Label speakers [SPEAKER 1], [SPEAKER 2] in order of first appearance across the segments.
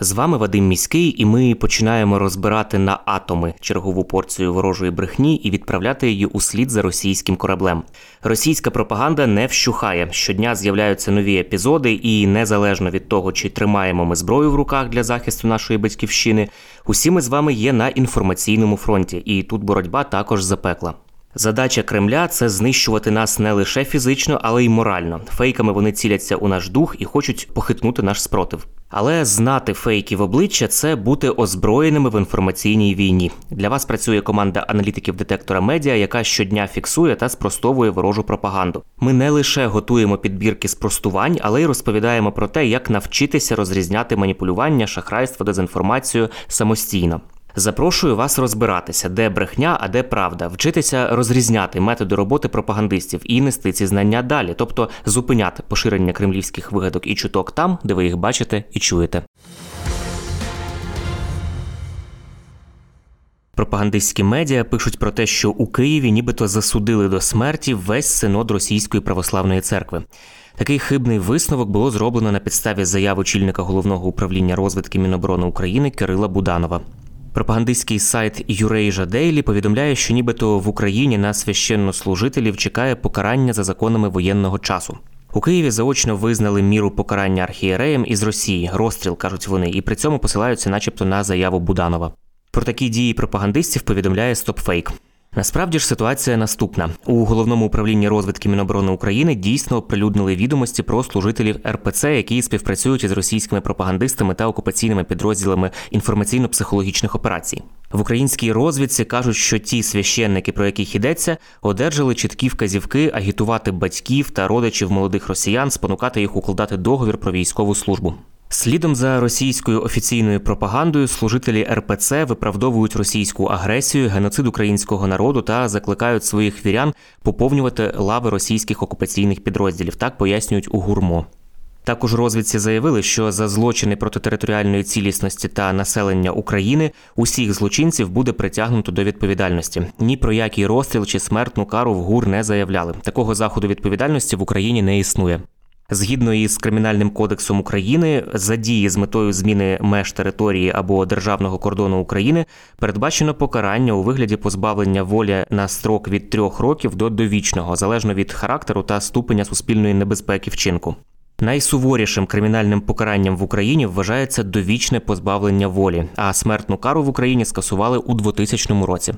[SPEAKER 1] З вами Вадим Міський, і ми починаємо розбирати на атоми чергову порцію ворожої брехні і відправляти її у слід за російським кораблем. Російська пропаганда не вщухає. Щодня з'являються нові епізоди, і незалежно від того, чи тримаємо ми зброю в руках для захисту нашої батьківщини, усі ми з вами є на інформаційному фронті, і тут боротьба також запекла. Задача Кремля це знищувати нас не лише фізично, але й морально. Фейками вони ціляться у наш дух і хочуть похитнути наш спротив. Але знати фейки в обличчя це бути озброєними в інформаційній війні. Для вас працює команда аналітиків детектора медіа, яка щодня фіксує та спростовує ворожу пропаганду. Ми не лише готуємо підбірки спростувань, але й розповідаємо про те, як навчитися розрізняти маніпулювання, шахрайство, дезінформацію самостійно. Запрошую вас розбиратися, де брехня, а де правда, вчитися розрізняти методи роботи пропагандистів і нести ці знання далі, тобто зупиняти поширення кремлівських вигадок і чуток там, де ви їх бачите і чуєте. Пропагандистські медіа пишуть про те, що у Києві нібито засудили до смерті весь синод Російської православної церкви. Такий хибний висновок було зроблено на підставі заяви очільника головного управління розвитки Міноборони України Кирила Буданова. Пропагандистський сайт Юрейжа Дейлі повідомляє, що нібито в Україні на священнослужителів чекає покарання за законами воєнного часу. У Києві заочно визнали міру покарання архієреям із Росії, розстріл кажуть вони, і при цьому посилаються, начебто, на заяву Буданова. Про такі дії пропагандистів повідомляє StopFake. Насправді ж ситуація наступна: у головному управлінні розвитки Міноборони України дійсно оприлюднили відомості про служителів РПЦ, які співпрацюють із російськими пропагандистами та окупаційними підрозділами інформаційно-психологічних операцій. В українській розвідці кажуть, що ті священники, про яких йдеться, одержали чіткі вказівки агітувати батьків та родичів молодих росіян, спонукати їх укладати договір про військову службу. Слідом за російською офіційною пропагандою служителі РПЦ виправдовують російську агресію, геноцид українського народу та закликають своїх вірян поповнювати лави російських окупаційних підрозділів. Так пояснюють у гурмо. Також розвідці заявили, що за злочини проти територіальної цілісності та населення України усіх злочинців буде притягнуто до відповідальності. Ні про який розстріл чи смертну кару в ГУР не заявляли. Такого заходу відповідальності в Україні не існує. Згідно із кримінальним кодексом України, за дії з метою зміни меж території або державного кордону України передбачено покарання у вигляді позбавлення волі на строк від трьох років до довічного, залежно від характеру та ступеня суспільної небезпеки вчинку. Найсуворішим кримінальним покаранням в Україні вважається довічне позбавлення волі, а смертну кару в Україні скасували у 2000 році.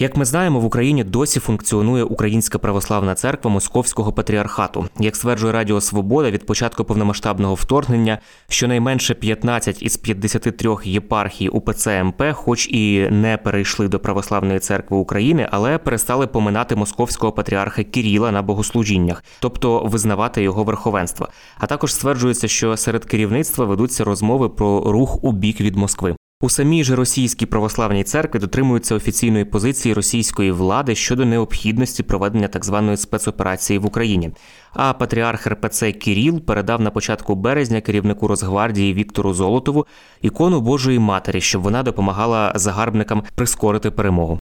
[SPEAKER 1] Як ми знаємо, в Україні досі функціонує Українська православна церква Московського патріархату. Як стверджує Радіо Свобода, від початку повномасштабного вторгнення щонайменше 15 із 53 єпархій УПЦ МП, хоч і не перейшли до православної церкви України, але перестали поминати московського патріарха Кіріла на богослужіннях, тобто визнавати його верховенство. А також стверджується, що серед керівництва ведуться розмови про рух у бік від Москви. У самій же російській православній церкві дотримуються офіційної позиції російської влади щодо необхідності проведення так званої спецоперації в Україні. А патріарх РПЦ Кіріл передав на початку березня керівнику Росгвардії Віктору Золотову ікону Божої Матері, щоб вона допомагала загарбникам прискорити перемогу.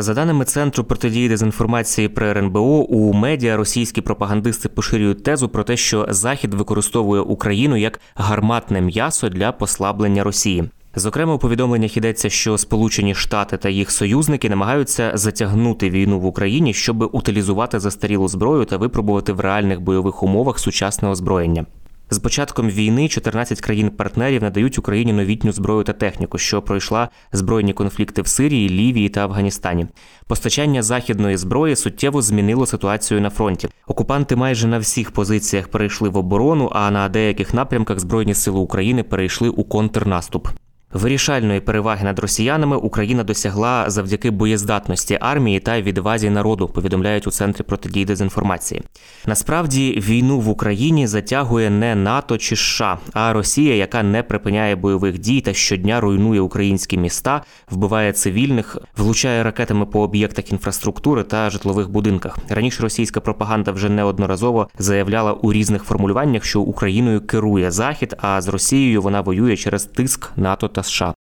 [SPEAKER 1] За даними центру протидії дезінформації при РНБО, у медіа російські пропагандисти поширюють тезу про те, що Захід використовує Україну як гарматне м'ясо для послаблення Росії. Зокрема, у повідомленнях йдеться, що Сполучені Штати та їх союзники намагаються затягнути війну в Україні, щоб утилізувати застарілу зброю та випробувати в реальних бойових умовах сучасне озброєння. З початком війни 14 країн-партнерів надають Україні новітню зброю та техніку, що пройшла збройні конфлікти в Сирії, Лівії та Афганістані. Постачання західної зброї суттєво змінило ситуацію на фронті. Окупанти майже на всіх позиціях перейшли в оборону, а на деяких напрямках Збройні сили України перейшли у контрнаступ. Вирішальної переваги над росіянами Україна досягла завдяки боєздатності армії та відвазі народу. Повідомляють у центрі протидії дезінформації. Насправді війну в Україні затягує не НАТО чи США, а Росія, яка не припиняє бойових дій та щодня руйнує українські міста, вбиває цивільних, влучає ракетами по об'єктах інфраструктури та житлових будинках. Раніше російська пропаганда вже неодноразово заявляла у різних формулюваннях, що Україною керує Захід, а з Росією вона воює через тиск НАТО США.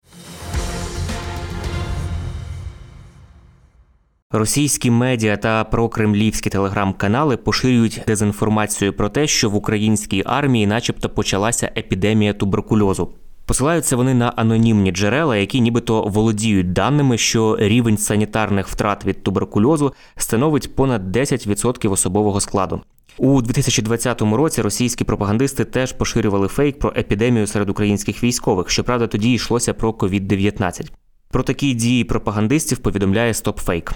[SPEAKER 1] Російські медіа та прокремлівські телеграм-канали поширюють дезінформацію про те, що в українській армії, начебто, почалася епідемія туберкульозу. Посилаються вони на анонімні джерела, які нібито володіють даними, що рівень санітарних втрат від туберкульозу становить понад 10% особового складу. У 2020 році російські пропагандисти теж поширювали фейк про епідемію серед українських військових. Щоправда, тоді йшлося про COVID-19. Про такі дії пропагандистів повідомляє StopFake.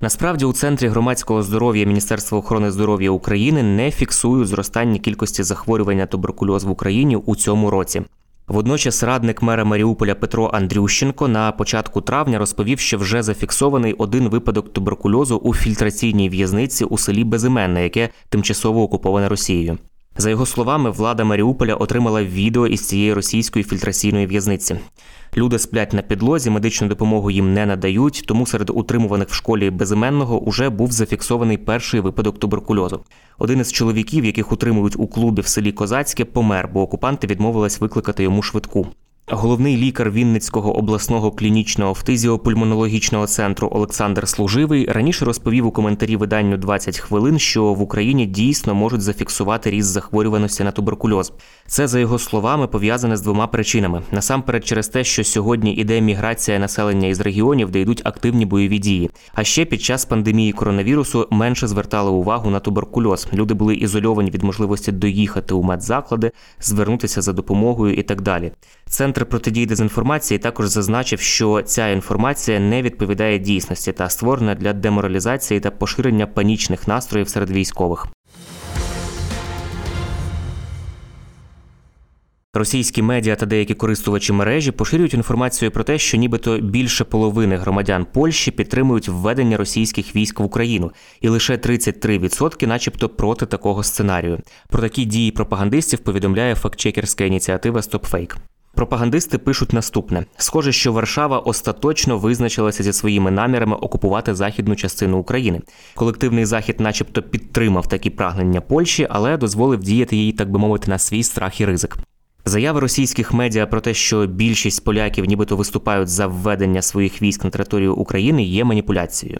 [SPEAKER 1] Насправді, у центрі громадського здоров'я Міністерства охорони здоров'я України не фіксують зростання кількості захворювання туберкульоз в Україні у цьому році. Водночас радник мера Маріуполя Петро Андрющенко на початку травня розповів, що вже зафіксований один випадок туберкульозу у фільтраційній в'язниці у селі Безименне, яке тимчасово окуповане Росією. За його словами, влада Маріуполя отримала відео із цієї російської фільтраційної в'язниці. Люди сплять на підлозі, медичну допомогу їм не надають, тому серед утримуваних в школі безіменного уже був зафіксований перший випадок туберкульозу. Один із чоловіків, яких утримують у клубі в селі Козацьке, помер, бо окупанти відмовились викликати йому швидку. Головний лікар Вінницького обласного клінічного фтизіопульмонологічного центру Олександр Служивий раніше розповів у коментарі виданню 20 хвилин, що в Україні дійсно можуть зафіксувати ріст захворюваності на туберкульоз. Це за його словами пов'язане з двома причинами: насамперед, через те, що сьогодні іде міграція населення із регіонів, де йдуть активні бойові дії. А ще під час пандемії коронавірусу менше звертали увагу на туберкульоз. Люди були ізольовані від можливості доїхати у медзаклади, звернутися за допомогою і так далі. Центр протидії дезінформації також зазначив, що ця інформація не відповідає дійсності та створена для деморалізації та поширення панічних настроїв серед військових. Російські медіа та деякі користувачі мережі поширюють інформацію про те, що нібито більше половини громадян Польщі підтримують введення російських військ в Україну, і лише 33% начебто проти такого сценарію. Про такі дії пропагандистів повідомляє фактчекерська ініціатива StopFake. Пропагандисти пишуть наступне: схоже, що Варшава остаточно визначилася зі своїми намірами окупувати західну частину України. Колективний захід, начебто, підтримав такі прагнення Польщі, але дозволив діяти їй, так би мовити, на свій страх і ризик. Заяви російських медіа про те, що більшість поляків нібито виступають за введення своїх військ на територію України, є маніпуляцією.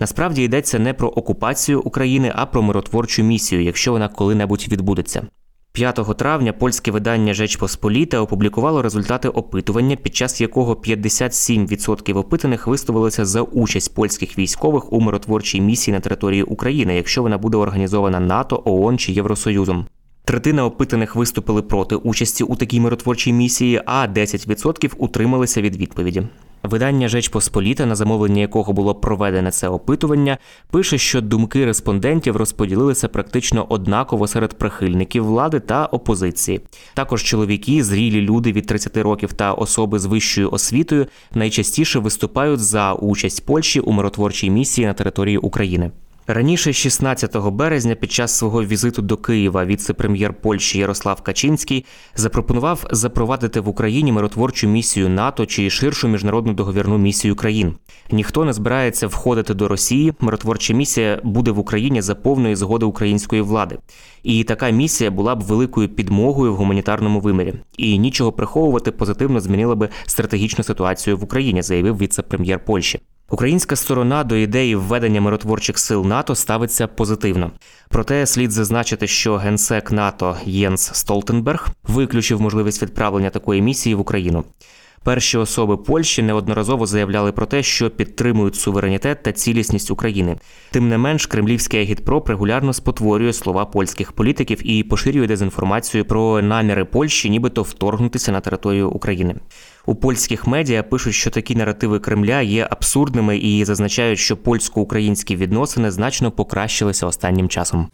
[SPEAKER 1] Насправді йдеться не про окупацію України, а про миротворчу місію, якщо вона коли-небудь відбудеться. 5 травня польське видання Жеч Посполіта опублікувало результати опитування, під час якого 57% опитаних висловилися за участь польських військових у миротворчій місії на території України, якщо вона буде організована НАТО, ООН чи Євросоюзом. Третина опитаних виступили проти участі у такій миротворчій місії, а 10% утрималися від відповіді. Видання Жеч Посполіта, на замовлення якого було проведене це опитування, пише, що думки респондентів розподілилися практично однаково серед прихильників влади та опозиції. Також чоловіки, зрілі люди від 30 років та особи з вищою освітою найчастіше виступають за участь Польщі у миротворчій місії на території України. Раніше, 16 березня, під час свого візиту до Києва, віце-прем'єр Польщі Ярослав Качинський запропонував запровадити в Україні миротворчу місію НАТО чи ширшу міжнародну договірну місію країн. Ніхто не збирається входити до Росії. Миротворча місія буде в Україні за повної згоди української влади. І така місія була б великою підмогою в гуманітарному вимірі. І нічого приховувати позитивно змінила би стратегічну ситуацію в Україні, заявив віце-прем'єр Польщі. Українська сторона до ідеї введення миротворчих сил НАТО ставиться позитивно. Проте слід зазначити, що генсек НАТО Єнс Столтенберг виключив можливість відправлення такої місії в Україну. Перші особи Польщі неодноразово заявляли про те, що підтримують суверенітет та цілісність України. Тим не менш, кремлівський агітпроп регулярно спотворює слова польських політиків і поширює дезінформацію про наміри Польщі, нібито вторгнутися на територію України. У польських медіа пишуть, що такі наративи Кремля є абсурдними і зазначають, що польсько-українські відносини значно покращилися останнім часом.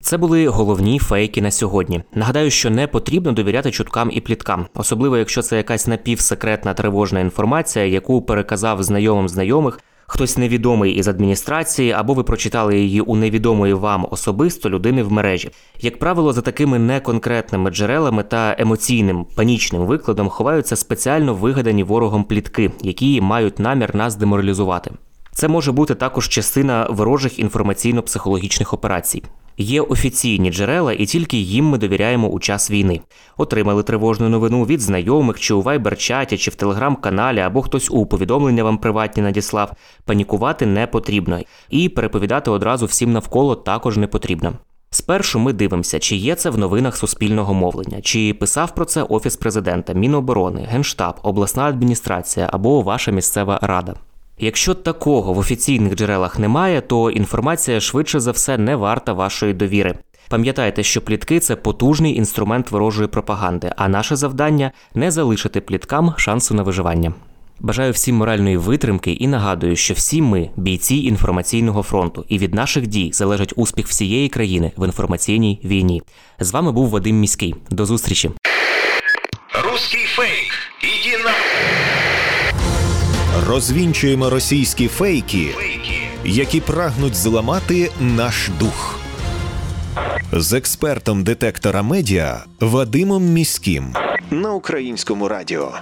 [SPEAKER 1] Це були головні фейки на сьогодні. Нагадаю, що не потрібно довіряти чуткам і пліткам, особливо якщо це якась напівсекретна тривожна інформація, яку переказав знайомим знайомих хтось невідомий із адміністрації, або ви прочитали її у невідомої вам особисто людини в мережі. Як правило, за такими неконкретними джерелами та емоційним панічним викладом ховаються спеціально вигадані ворогом плітки, які мають намір нас деморалізувати. Це може бути також частина ворожих інформаційно-психологічних операцій. Є офіційні джерела, і тільки їм ми довіряємо у час війни. Отримали тривожну новину від знайомих, чи у вайбер-чаті, чи в телеграм-каналі, або хтось у повідомлення вам приватні надіслав. Панікувати не потрібно, і переповідати одразу всім навколо також не потрібно. Спершу ми дивимося, чи є це в новинах суспільного мовлення, чи писав про це офіс президента, Міноборони, Генштаб, обласна адміністрація або ваша місцева рада. Якщо такого в офіційних джерелах немає, то інформація швидше за все не варта вашої довіри. Пам'ятайте, що плітки це потужний інструмент ворожої пропаганди, а наше завдання не залишити пліткам шансу на виживання. Бажаю всім моральної витримки і нагадую, що всі ми бійці інформаційного фронту, і від наших дій залежить успіх всієї країни в інформаційній війні. З вами був Вадим Міський. До зустрічі.
[SPEAKER 2] Русский фейк. Иди на...
[SPEAKER 3] Розвінчуємо російські фейки, які прагнуть зламати наш дух. З експертом детектора медіа Вадимом Міським на українському радіо.